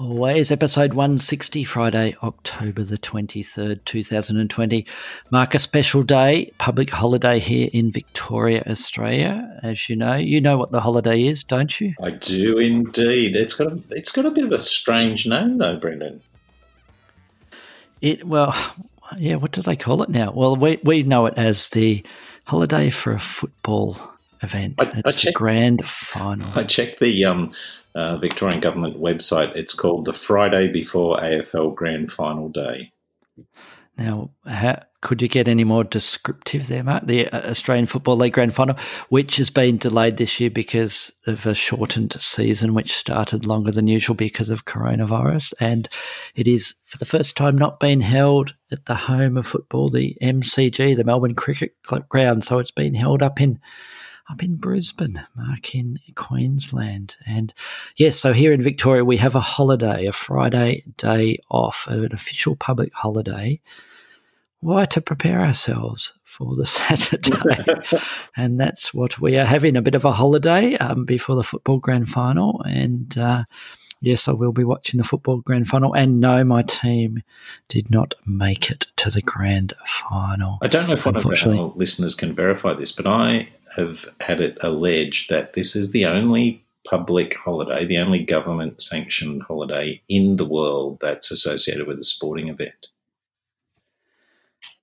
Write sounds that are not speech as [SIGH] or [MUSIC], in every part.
always, episode 160, Friday, October the 23rd, 2020. Mark a special day, public holiday here in Victoria, Australia. As you know, you know what the holiday is, don't you? I do indeed. It's got a, it's got a bit of a strange name though, Brendan. It well, yeah. What do they call it now? Well, we we know it as the holiday for a football event. I- I it's the checked- grand final. I checked the um, uh, Victorian Government website. It's called the Friday before AFL Grand Final Day. Now, how, could you get any more descriptive there, Matt? The uh, Australian Football League Grand Final, which has been delayed this year because of a shortened season, which started longer than usual because of coronavirus. And it is, for the first time, not being held at the home of football, the MCG, the Melbourne Cricket Club Ground. So it's been held up in up in Brisbane, Mark, in Queensland. And yes, so here in Victoria, we have a holiday, a Friday day off, an official public holiday. Why? To prepare ourselves for the [LAUGHS] Saturday. [LAUGHS] and that's what we are having a bit of a holiday um, before the football grand final. And uh, yes, I will be watching the football grand final. And no, my team did not make it to the grand final. I don't know if one of our listeners can verify this, but I have had it alleged that this is the only public holiday, the only government sanctioned holiday in the world that's associated with a sporting event.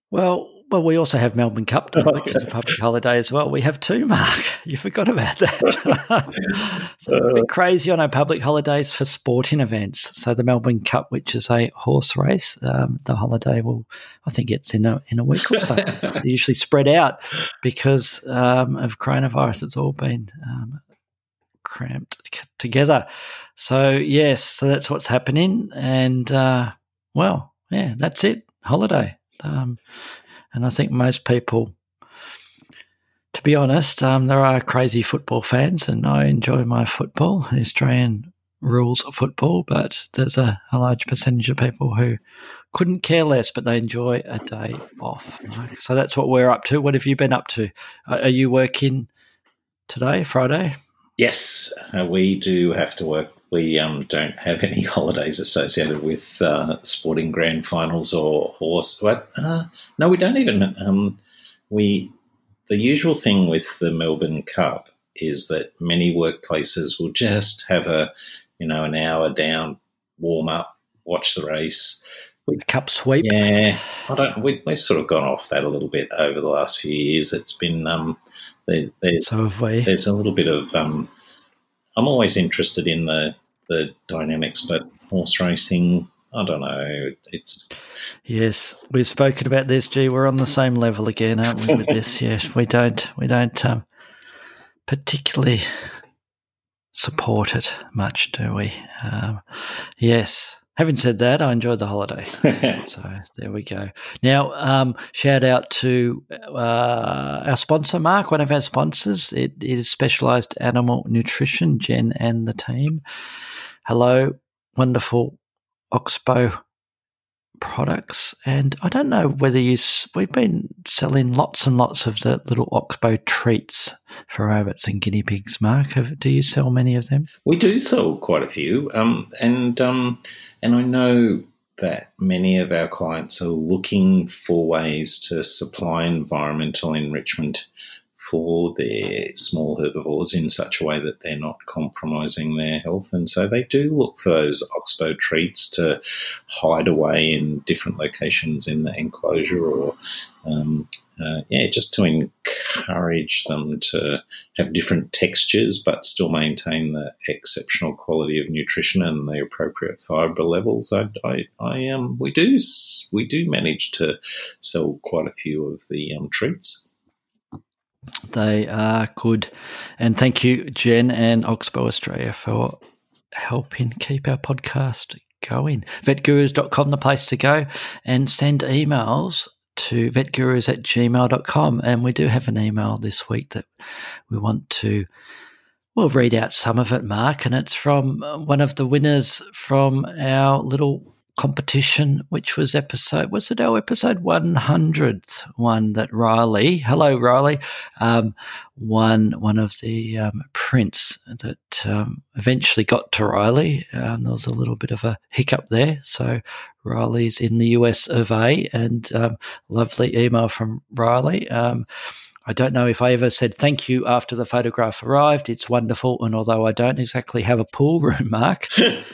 Well, well, we also have Melbourne Cup [LAUGHS] Day, which is a public holiday as well. We have two, Mark. [LAUGHS] You forgot about that. [LAUGHS] so a bit crazy on our public holidays for sporting events. So the Melbourne Cup, which is a horse race, um, the holiday will, I think it's in a in a week or so. They're usually spread out because um, of coronavirus. It's all been um, cramped c- together. So yes, so that's what's happening, and uh, well, yeah, that's it. Holiday. Um, and I think most people, to be honest, um, there are crazy football fans, and I enjoy my football, Australian rules of football, but there's a, a large percentage of people who couldn't care less, but they enjoy a day off. So that's what we're up to. What have you been up to? Are are you working today, Friday? Yes, uh, we do have to work. We um, don't have any [LAUGHS] holidays associated with uh, sporting grand finals or horse. Uh, no, we don't even. Um, we the usual thing with the Melbourne Cup is that many workplaces will just have a you know an hour down, warm up, watch the race. A cup sweep? Yeah, I don't. We, we've sort of gone off that a little bit over the last few years. It's been um, there, there's So have we. there's a little bit of um, I'm always interested in the the dynamics, but horse racing, I don't know. It's Yes, we've spoken about this. Gee, we're on the same level again, aren't we? With this, [LAUGHS] yes, we don't, we don't um, particularly support it much, do we? Um, yes. Having said that, I enjoyed the holiday. [LAUGHS] So there we go. Now, um, shout out to uh, our sponsor, Mark, one of our sponsors. It, it is Specialized Animal Nutrition, Jen and the team. Hello, wonderful Oxbow products. And I don't know whether you, we've been selling lots and lots of the little Oxbow treats for rabbits and guinea pigs, Mark. Do you sell many of them? we do sell quite a few, um, and um, and I know that many of our clients are looking for ways to supply environmental enrichment for their small herbivores in such a way that they're not compromising their health. And so they do look for those oxbow treats to hide away in different locations in the enclosure or, um, uh, yeah, just to encourage them to have different textures but still maintain the exceptional quality of nutrition and the appropriate fibre levels. I, I, I um, we do we do manage to sell quite a few of the um, treats. They are good. And thank you, Jen and Oxbow Australia, for helping keep our podcast going. Vetgurus.com, the place to go, and send emails to vetgurus at gmail.com. And we do have an email this week that we want to, we'll read out some of it, Mark. And it's from uh, one of the winners from our little competition, which was episode, was it our episode 100th one that Riley, hello Riley, um, won one of the um, prints that um, eventually got to Riley. Um, there was a little bit of a hiccup there. So Riley's in the US of A and um, lovely email from Riley. I don't know if I ever said thank you after the photograph arrived. It's wonderful. And although I don't exactly have a pool [LAUGHS] room, Mark,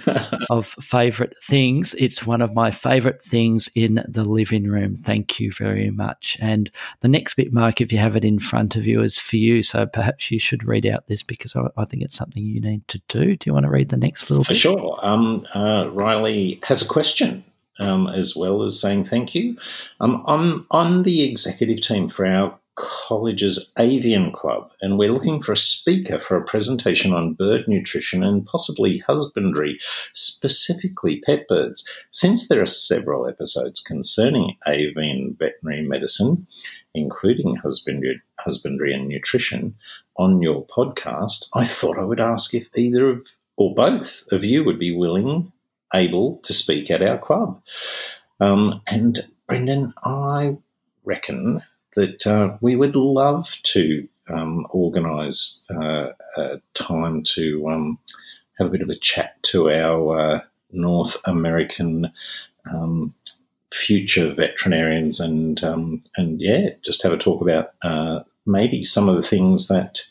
[LAUGHS] of favourite things, it's one of my favourite things in the living room. Thank you very much. And the next bit, Mark, if you have it in front of you, is for you. So perhaps you should read out this because I, I think it's something you need to do. Do you want to read the next little for bit? sure. Um, uh, Riley has a question. Um, as well as saying thank you. Um, I'm on the executive team for our college's avian club, and we're looking for a speaker for a presentation on bird nutrition and possibly husbandry, specifically pet birds. Since there are several episodes concerning avian veterinary medicine, including husbandry, husbandry and nutrition, on your podcast, I thought I would ask if either of or both of you would be willing, able to speak at our club. Um, and Brendan, I reckon that uh, we would love to um, organise uh, a time to um, have a bit of a chat to our uh, North American um, future veterinarians and um, and yeah, just have a talk about uh, maybe some of the things that.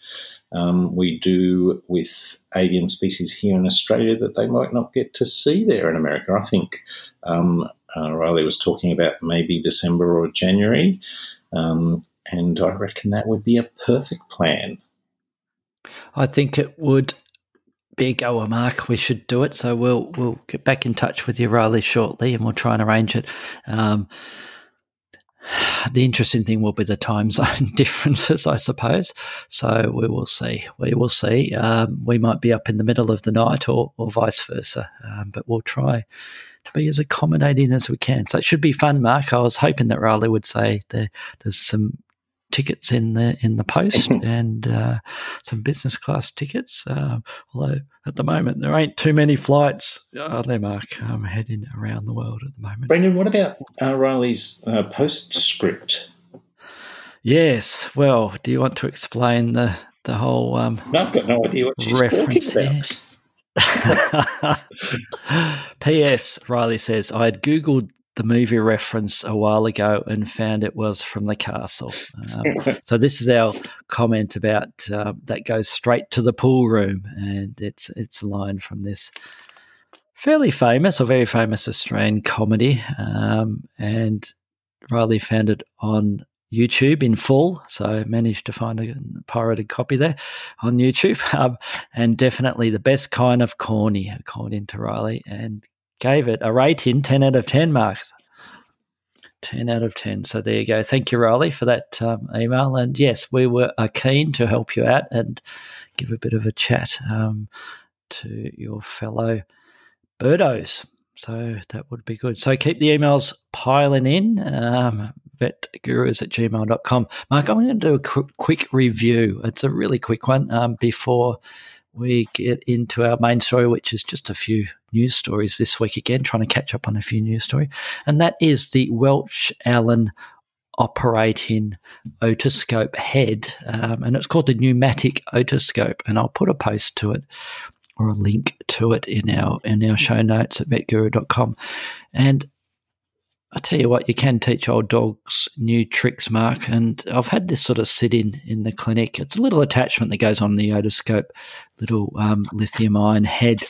Um, we do with avian species here in Australia that they might not get to see there in America. I think um, uh, Riley was talking about maybe December or January. Um, and I reckon that would be a perfect plan. I think it would be a goer, Mark. We should do it. So we'll we'll get back in touch with you, Riley, shortly, and we'll try and arrange it. Um, [SIGHS] the interesting thing will be the time [LAUGHS] zone differences, I suppose. So we will see. We will see. Um, we might be up in the middle of the night, or or vice versa. Um, but we'll try to be as accommodating as we can. So it should be fun, Mark. I was hoping that Riley would say there, there's some tickets in the in the post [LAUGHS] and uh, some business class tickets. Uh, although at the moment there ain't too many flights, are there, Mark? I'm heading around the world at the moment. Brendan, what about uh, Riley's uh, postscript? Yes. Well, do you want to explain the the whole? Um, no, I've got no idea what she's reference talking about. [LAUGHS] P.S. Riley says, I had Googled the movie reference a while ago and found it was from the castle. Um, so this is our comment about uh, that goes straight to the pool room, and it's it's a line from this fairly famous or very famous Australian comedy, um, and Riley found it on YouTube in full. So I managed to find a pirated copy there on YouTube. [LAUGHS] Um, and definitely the best kind of corny, according to Riley, and gave it a rating 10 out of 10 marks. 10 out of 10. So there you go. Thank you, Riley, for that um, email. And yes, we were are keen to help you out and give a bit of a chat um, to your fellow birdos. So that would be good. So keep the emails piling in. Um, vetgurus at gmail.com. Mark, I'm going to do a quick, quick review. It's a really quick one um, before we get into our main story, which is just a few news stories this week again, trying to catch up on a few news stories. And that is the Welch Allyn operating otoscope head. Um, and it's called the pneumatic otoscope. And I'll put a post to it or a link to it in our in our show notes at vetguru.com. And I tell you what, you can teach old dogs new tricks, Mark. And I've had this sort of sit in in the clinic. It's a little attachment that goes on the otoscope, little um, lithium ion head.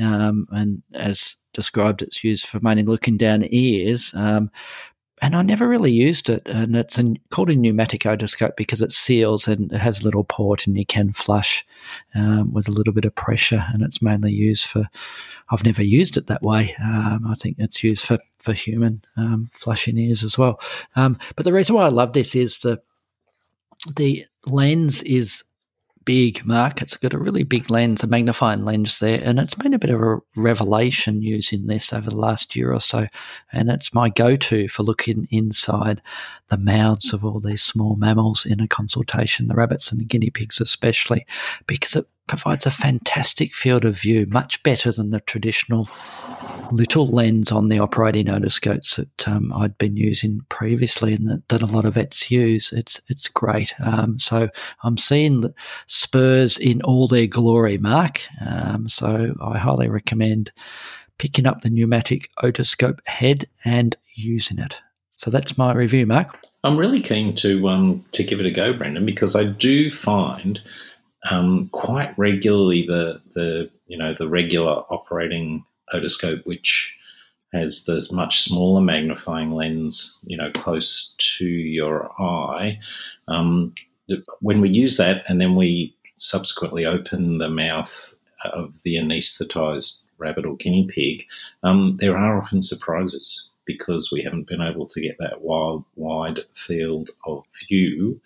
Um, and as described, it's used for mainly looking down ears. Um, and I never really used it. And it's a, called a pneumatic otoscope because it seals and it has a little port and you can flush um, with a little bit of pressure. And it's mainly used for, I've never used it that way. Um, I think it's used for, for human um, flushing ears as well. Um, but the reason why I love this is the, the lens is big, Mark. It's got a really big lens, a magnifying lens there, and it's been a bit of a revelation using this over the last year or so. And it's my go to for looking inside the mouths of all these small mammals in a consultation, the rabbits and the guinea pigs especially, because it provides a fantastic field of view, much better than the traditional little lens on the operating otoscopes that um, I'd been using previously and that, that, a lot of vets use. It's it's great. Um, so I'm seeing the spurs in all their glory, Mark. Um, so I highly recommend picking up the pneumatic otoscope head and using it. So that's my review, Mark. I'm really keen to um, to give it a go, Brendan, because I do find um, quite regularly the the you know the regular operating otoscope, which has this much smaller magnifying lens, you know, close to your eye. Um, when we use that, and then we subsequently open the mouth of the anaesthetized rabbit or guinea pig, um, there are often surprises because we haven't been able to get that wild, wide field of view.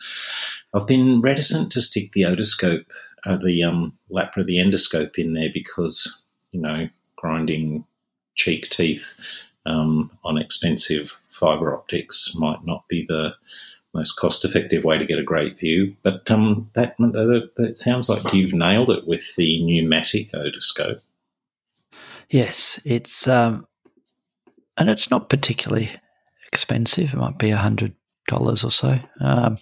I've been reticent to stick the otoscope, uh, the um, Lapra, the endoscope in there because, you know, grinding cheek teeth um, on expensive fiber optics might not be the most cost effective way to get a great view. But um, that, that, that sounds like you've nailed it with the pneumatic otoscope. Yes, it's um, and it's not particularly expensive. It might be a hundred dollars or so. Um,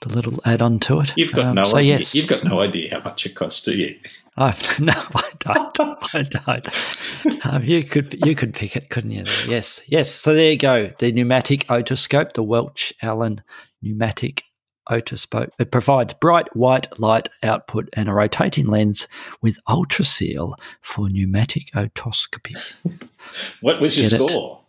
the little add-on to it. You've got um, no so idea. Yes. You've got no idea how much it costs, do you? [LAUGHS] I've, no, I don't. I don't. Um, you could you could pick it, couldn't you? Yes, yes. So there you go. The pneumatic otoscope, the Welch Allyn pneumatic otoscope. It provides bright white light output and a rotating lens with ultraseal for pneumatic otoscopy. [LAUGHS] what was your Get score? It?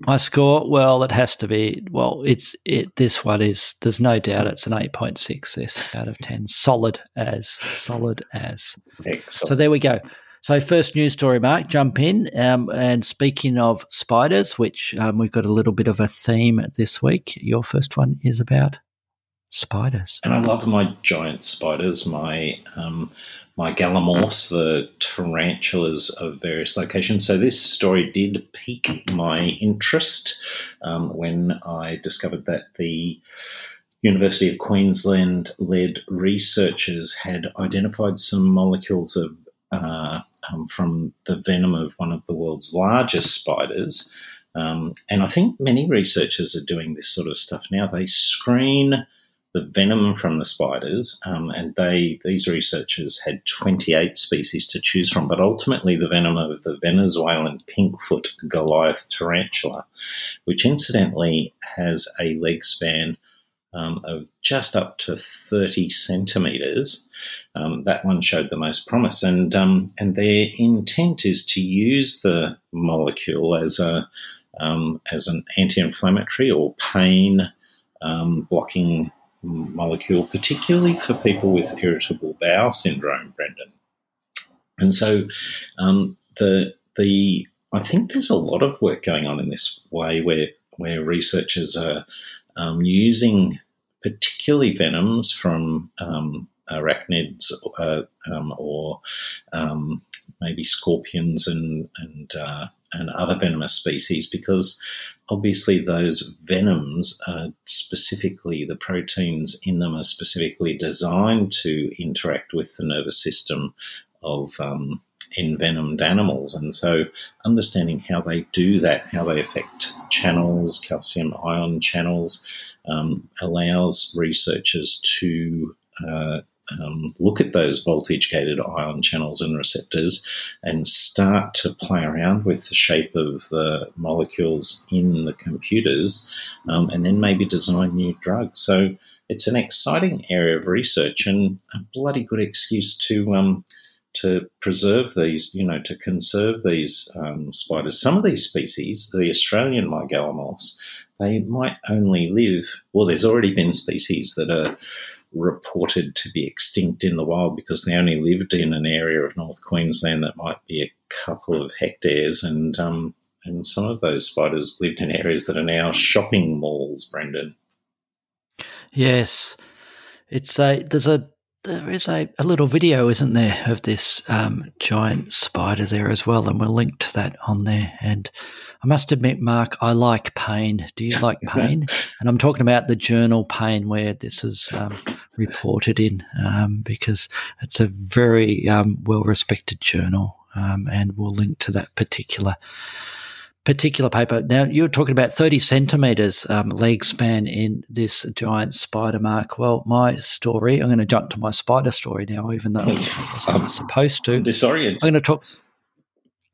My score, well, it has to be. Well, it's it. This one is. There's no doubt it's an eight point six. This out of ten, solid as solid as. Excellent. So there we go. So first news story, Mark. Jump in. Um, and speaking of spiders, which um, we've got a little bit of a theme this week. Your first one is about spiders. And I love my giant spiders. My um, my gallimimus, the tarantulas of various locations. So this story did pique my interest um, when I discovered that the University of Queensland led researchers had identified some molecules of uh, um, from the venom of one of the world's largest spiders. Um, and I think many researchers are doing this sort of stuff now. They screen the venom from the spiders, um, and they these researchers had 28 species to choose from, but ultimately the venom of the Venezuelan pinkfoot Goliath tarantula, which incidentally has a leg span um, of just up to 30 centimeters. Um, that one showed the most promise, and um, and their intent is to use the molecule as a um, as an anti-inflammatory or pain um, blocking molecule, particularly for people with irritable bowel syndrome, Brendan. And so um, the the I think there's a lot of work going on in this way where where researchers are um, using particularly venoms from um, arachnids uh, um, or um, maybe scorpions and and uh, and other venomous species because obviously those venoms are specifically the proteins in them are specifically designed to interact with the nervous system of um, envenomed animals. And so understanding how they do that how they affect channels calcium ion channels um, allows researchers to uh, um, look at those voltage gated ion channels and receptors and start to play around with the shape of the molecules in the computers um, and then maybe design new drugs. So it's an exciting area of research and a bloody good excuse to. Um, to preserve these, you know, to conserve these um, spiders. Some of these species, the Australian mygalomorphs, they might only live. Well, there's already been species that are reported to be extinct in the wild because they only lived in an area of North Queensland that might be a couple of hectares, and um, and some of those spiders lived in areas that are now shopping malls. Brendan. Yes, it's a there's a there is a, a little video, isn't there, of this um, giant spider there as well, and we'll link to that on there. And I must admit, Mark, I like pain. Do you like [LAUGHS] pain? and I'm talking about the journal pain where this is um, reported in, um, because it's a very um, well respected journal, um, and we'll link to that particular particular paper. Now, you're talking about 30 centimeters um, leg span in this giant spider mark. Well, my story, I'm going to jump to my spider story now, even though I wasn't supposed to. I'm disoriented. I'm going to talk.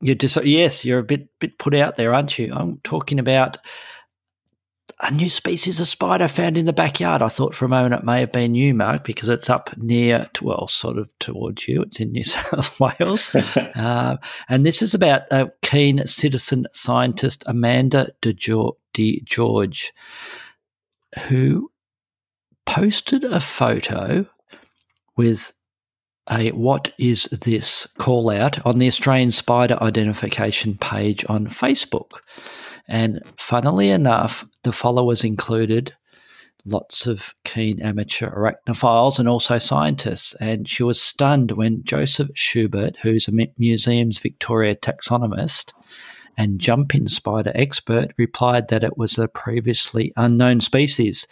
You're dis- yes, you're a bit bit put out there, aren't you? I'm talking about a new species of spider found in the backyard. I thought for a moment it may have been you, Mark, because it's up near, well, sort of towards you. It's in New [LAUGHS] South Wales. [LAUGHS] uh, and this is about a keen citizen scientist, Amanda De, George, who posted a photo with a what is this call out on the Australian Spider Identification page on Facebook. And funnily enough, the followers included lots of keen amateur arachnophiles and also scientists. And she was stunned when Joseph Schubert, who's a museum's Victoria taxonomist and jumping spider expert, replied that it was a previously unknown species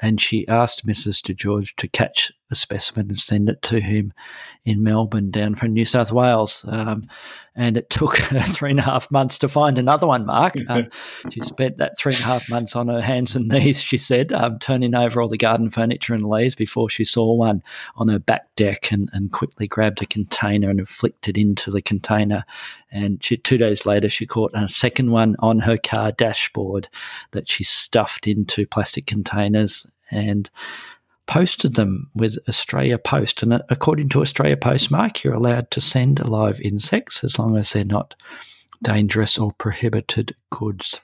and she asked Mrs. De George to catch a specimen and send it to him in Melbourne down from New South Wales. Um, and it took [LAUGHS] her three and a half months to find another one, Mark. [LAUGHS] Um, she spent that three and a half months on her hands and [LAUGHS] knees, she said, um, turning over all the garden furniture and leaves before she saw one on her back deck and, and quickly grabbed a container and flicked it into the container. And she, two days later, she caught a second one on her car dashboard that she stuffed into plastic containers and posted them with Australia Post. And according to Australia Post, Mark, you're allowed to send live insects as long as they're not dangerous or prohibited goods.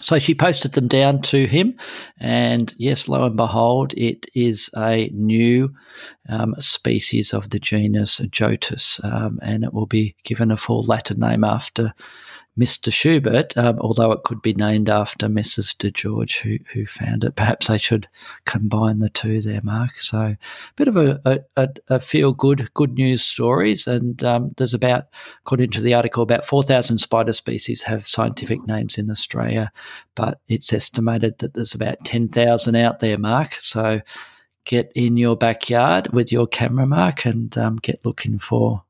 So she posted them down to him, and yes, lo and behold, it is a new um, species of the genus Jotus, um, and it will be given a full Latin name after Mr. Schubert, um, although it could be named after Mrs. De George, who, who found it. Perhaps they should combine the two there, Mark. So, a bit of a, a, a feel good, good news stories. And um, there's about, according to the article, about 4,000 spider species have scientific names in Australia, but it's estimated that there's about 10,000 out there, Mark. So, get in your backyard with your camera, Mark, and um, get looking for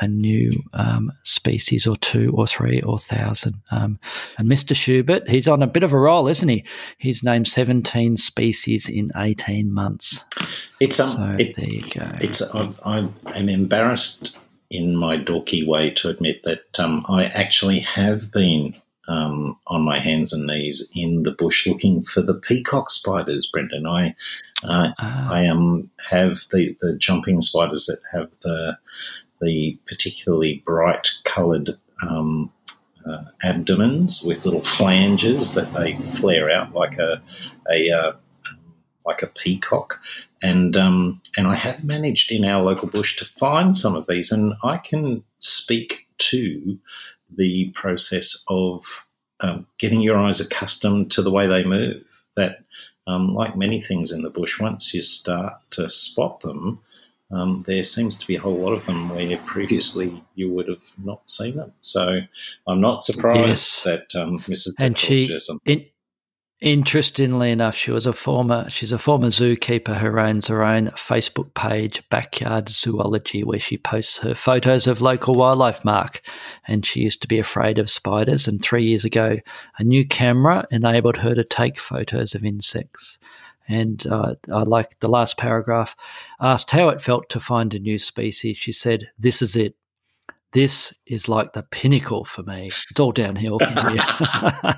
a new um, species or two or three or thousand. Um, and Mr. Schubert, he's on a bit of a roll, isn't he? He's named 17 species in 18 months. It's um, so it, there you go. It's I, I'm embarrassed in my dorky way to admit that um, I actually have been um, on my hands and knees in the bush looking for the peacock spiders, Brendan. I uh, ah. I um, have the, the jumping spiders that have the the particularly bright coloured um, uh, abdomens with little flanges that they flare out like a, a uh, like a peacock. And um, and I have managed in our local bush to find some of these, and I can speak to the process of um, getting your eyes accustomed to the way they move. That, um, like many things in the bush, once you start to spot them, um, there seems to be a whole lot of them where previously you would have not seen them. So I'm not surprised yes. that um, Mrs. And she, in, interestingly enough, she was a former she's a former zookeeper who owns her own Facebook page, Backyard Zoology, where she posts her photos of local wildlife. Mark, and she used to be afraid of spiders. And three years ago, a new camera enabled her to take photos of insects. And uh, I like the last paragraph asked how it felt to find a new species. She said, This is it. This is like the pinnacle for me. It's all downhill from here. [LAUGHS]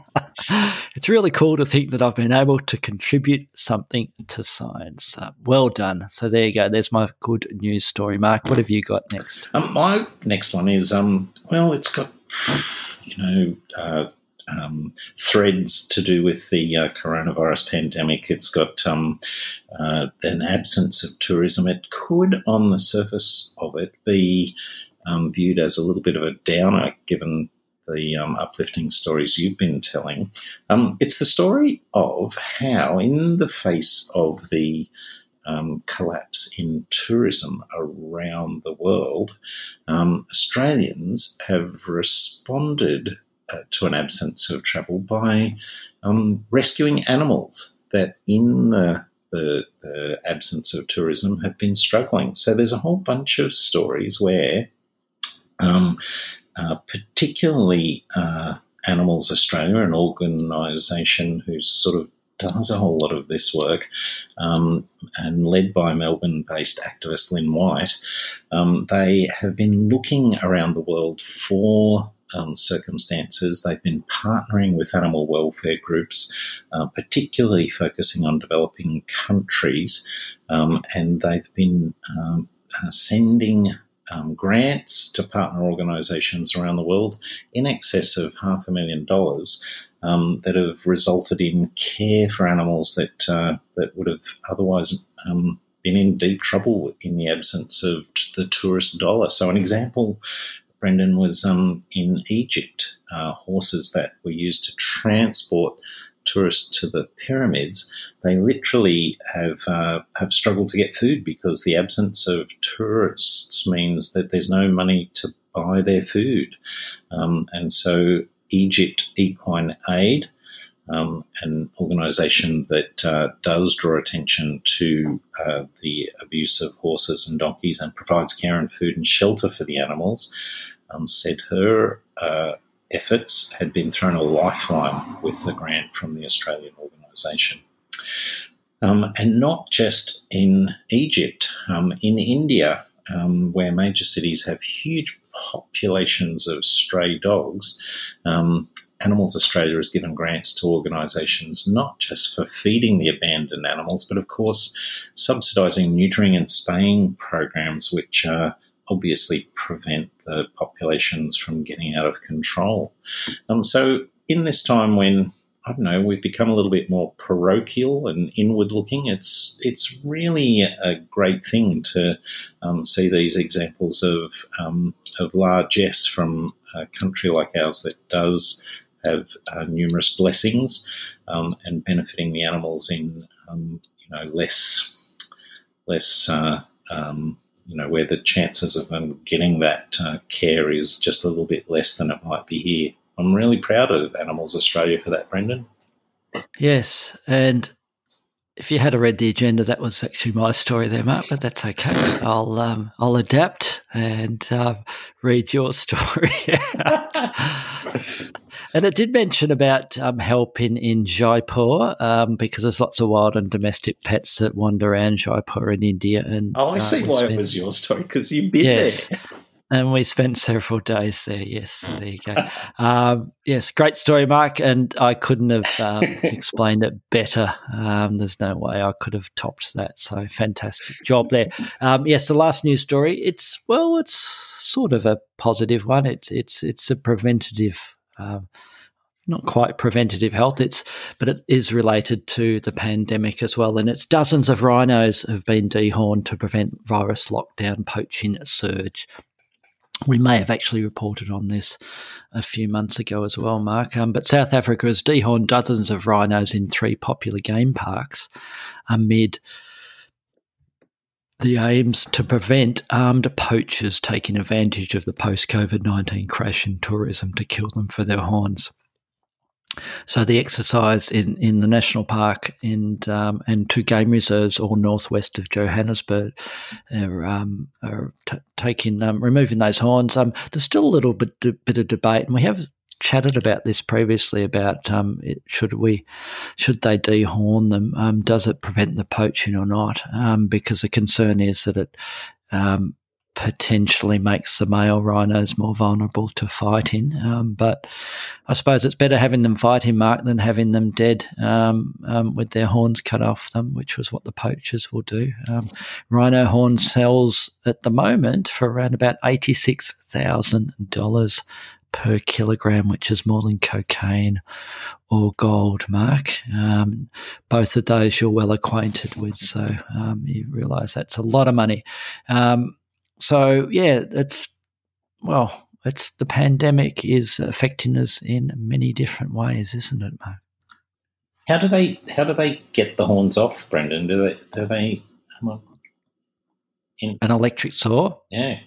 [LAUGHS] it's really cool to think that I've been able to contribute something to science. Uh, well done. So there you go. There's my good news story. Mark, what have you got next? Um, my next one is um, well, it's got you know uh, um, threads to do with the uh, coronavirus pandemic. It's got um, uh, an absence of tourism. It could, on the surface of it, be um, viewed as a little bit of a downer given the um, uplifting stories you've been telling. Um, it's the story of how, in the face of the um, collapse in tourism around the world, um, Australians have responded to an absence of travel by um, rescuing animals that, in the, the, the, absence of tourism, have been struggling. So there's a whole bunch of stories where, um, uh, particularly uh, Animals Australia, an organisation who's sort of does a whole lot of this work, um, and led by Melbourne based activist Lyn White, um, they have been looking around the world for um, circumstances. They've been partnering with animal welfare groups, uh, particularly focusing on developing countries, um, and they've been um, uh, sending um, grants to partner organisations around the world in excess of half a million dollars um, that have resulted in care for animals that uh, that would have otherwise um, been in deep trouble in the absence of the tourist dollar. So, an example, Brendan, was um, in Egypt, uh, horses that were used to transport tourists to the pyramids. They literally have uh, have struggled to get food because the absence of tourists means that there's no money to buy their food, um, and so Egypt Equine Aid, um, an organisation that uh, does draw attention to uh, the abuse of horses and donkeys and provides care and food and shelter for the animals, um, said her uh, efforts had been thrown a lifeline with the grant from the Australian organisation. Um, and not just in Egypt, um, in India, um, where major cities have huge populations of stray dogs, um, Animals Australia has given grants to organisations not just for feeding the abandoned animals, but of course subsidising neutering and spaying programs, which uh, obviously prevent the populations from getting out of control. Um, so, in this time when I don't know, we've become a little bit more parochial and inward looking. It's it's really a great thing to um, see these examples of um, of largesse from a country like ours that does have uh, numerous blessings um, and benefiting the animals in um, you know less less uh, um, you know where the chances of them getting that uh, care is just a little bit less than it might be here. I'm really proud of Animals Australia for that, Brendan. Yes, and if you had a read the agenda, that was actually my story there, Mark. But that's okay. I'll um, I'll adapt and uh, read your [LAUGHS] story. and it did mention about um, help in in Jaipur um, because there's lots of wild and domestic pets that wander around Jaipur in India. And oh, I see uh, why spent, it was your story because you've been yes. there. And we spent [LAUGHS] several days there. Yes, [LAUGHS] there you go. Um, yes, great story, Mark. And I couldn't have um, explained it better. Um, there's no way I could have topped that. So fantastic job there. Um, yes, the last news story. It's well, it's sort of a positive one. It's it's it's a preventative. Um, not quite preventative health it's but it is related to the pandemic as well and it's dozens of rhinos have been dehorned to prevent virus lockdown poaching surge we may have actually reported on this a few months ago as well, Mark. Um, but South Africa has dehorned dozens of rhinos in three popular game parks amid the aims to prevent armed poachers taking advantage of the post COVID 19 crash in tourism to kill them for their horns. So the exercise in, in the national park and um, and two game reserves, all northwest of Johannesburg, are, um, are t- taking um, removing those horns. Um, there's still a little bit bit of debate, and we have chatted about this previously about um, it, should we should they dehorn them? Um, does it prevent the poaching or not? because the concern is that it potentially makes the male rhinos more vulnerable to fighting. Um, but I suppose it's better having them fighting, Mark, than having them dead um, um, with their horns cut off them, which was what the poachers will do. Um, rhino horn sells at the moment for around about $86,000 per kilogram, which is more than cocaine or gold, Mark. Um, both of those you're well acquainted with, so um, you realise that's a lot of money. Um, so yeah, it's well, it's the pandemic is affecting us in many different ways, isn't it, Mark? How do they how do they get the horns off, Brendan? Do they do they In- An electric saw. Yeah.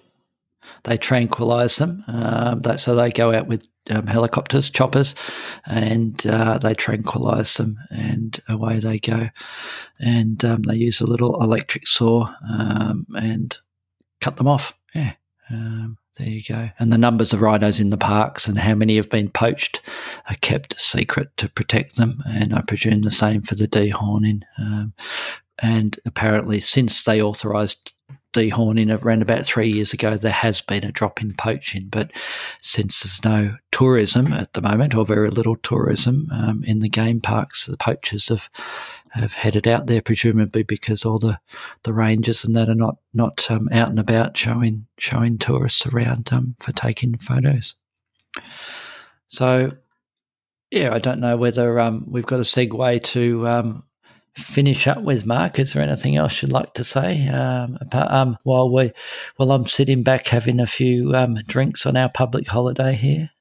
They tranquilise them. Um, they, so they go out with um, helicopters, choppers, and uh, they tranquilise them, and away they go. And um, they use a little electric saw um, and cut them off. Yeah. Um, there you go. And the numbers of rhinos in the parks and how many have been poached are kept secret to protect them. And I presume the same for the dehorning. Um, and apparently, since they authorised dehorning around about three years ago, there has been a drop in poaching. But since there's no tourism at the moment, or very little tourism um, in the game parks, the poachers have have headed out there, presumably because all the, the rangers and that are not not um, out and about showing showing tourists around um, for taking photos. So, yeah, I don't know whether um, we've got a segue to um, finish up with, Mark? Is there anything else you'd like to say? Um, apart, um, while we, while I'm sitting back having a few um, drinks on our public holiday here.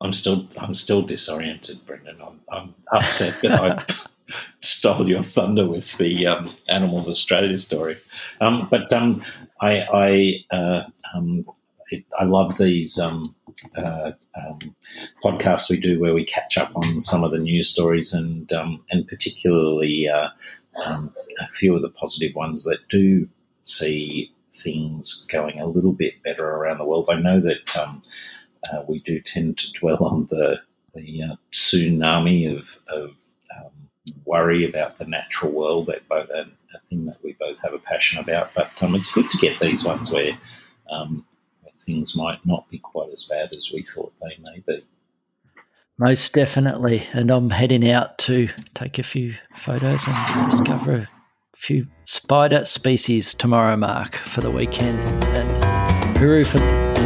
I'm still, I'm still disoriented, Brendan. I'm, I'm upset that I [LAUGHS] stole your thunder with the um, Animals Australia story. Um, but um, I, I, uh, it, I love these uh, um, podcast we do where we catch up on some of the news stories and um, and particularly uh, um, a few of the positive ones that do see things going a little bit better around the world. I know that um, uh, we do tend to dwell on the the uh, tsunami of, of um, worry about the natural world that both a, a, thing that we both have a passion about. But um, it's good to get these ones where um, things might not be quite as bad as we thought they may be. Most definitely. And I'm heading out to take a few photos and discover a few spider species tomorrow, Mark, for the weekend. And Peru for.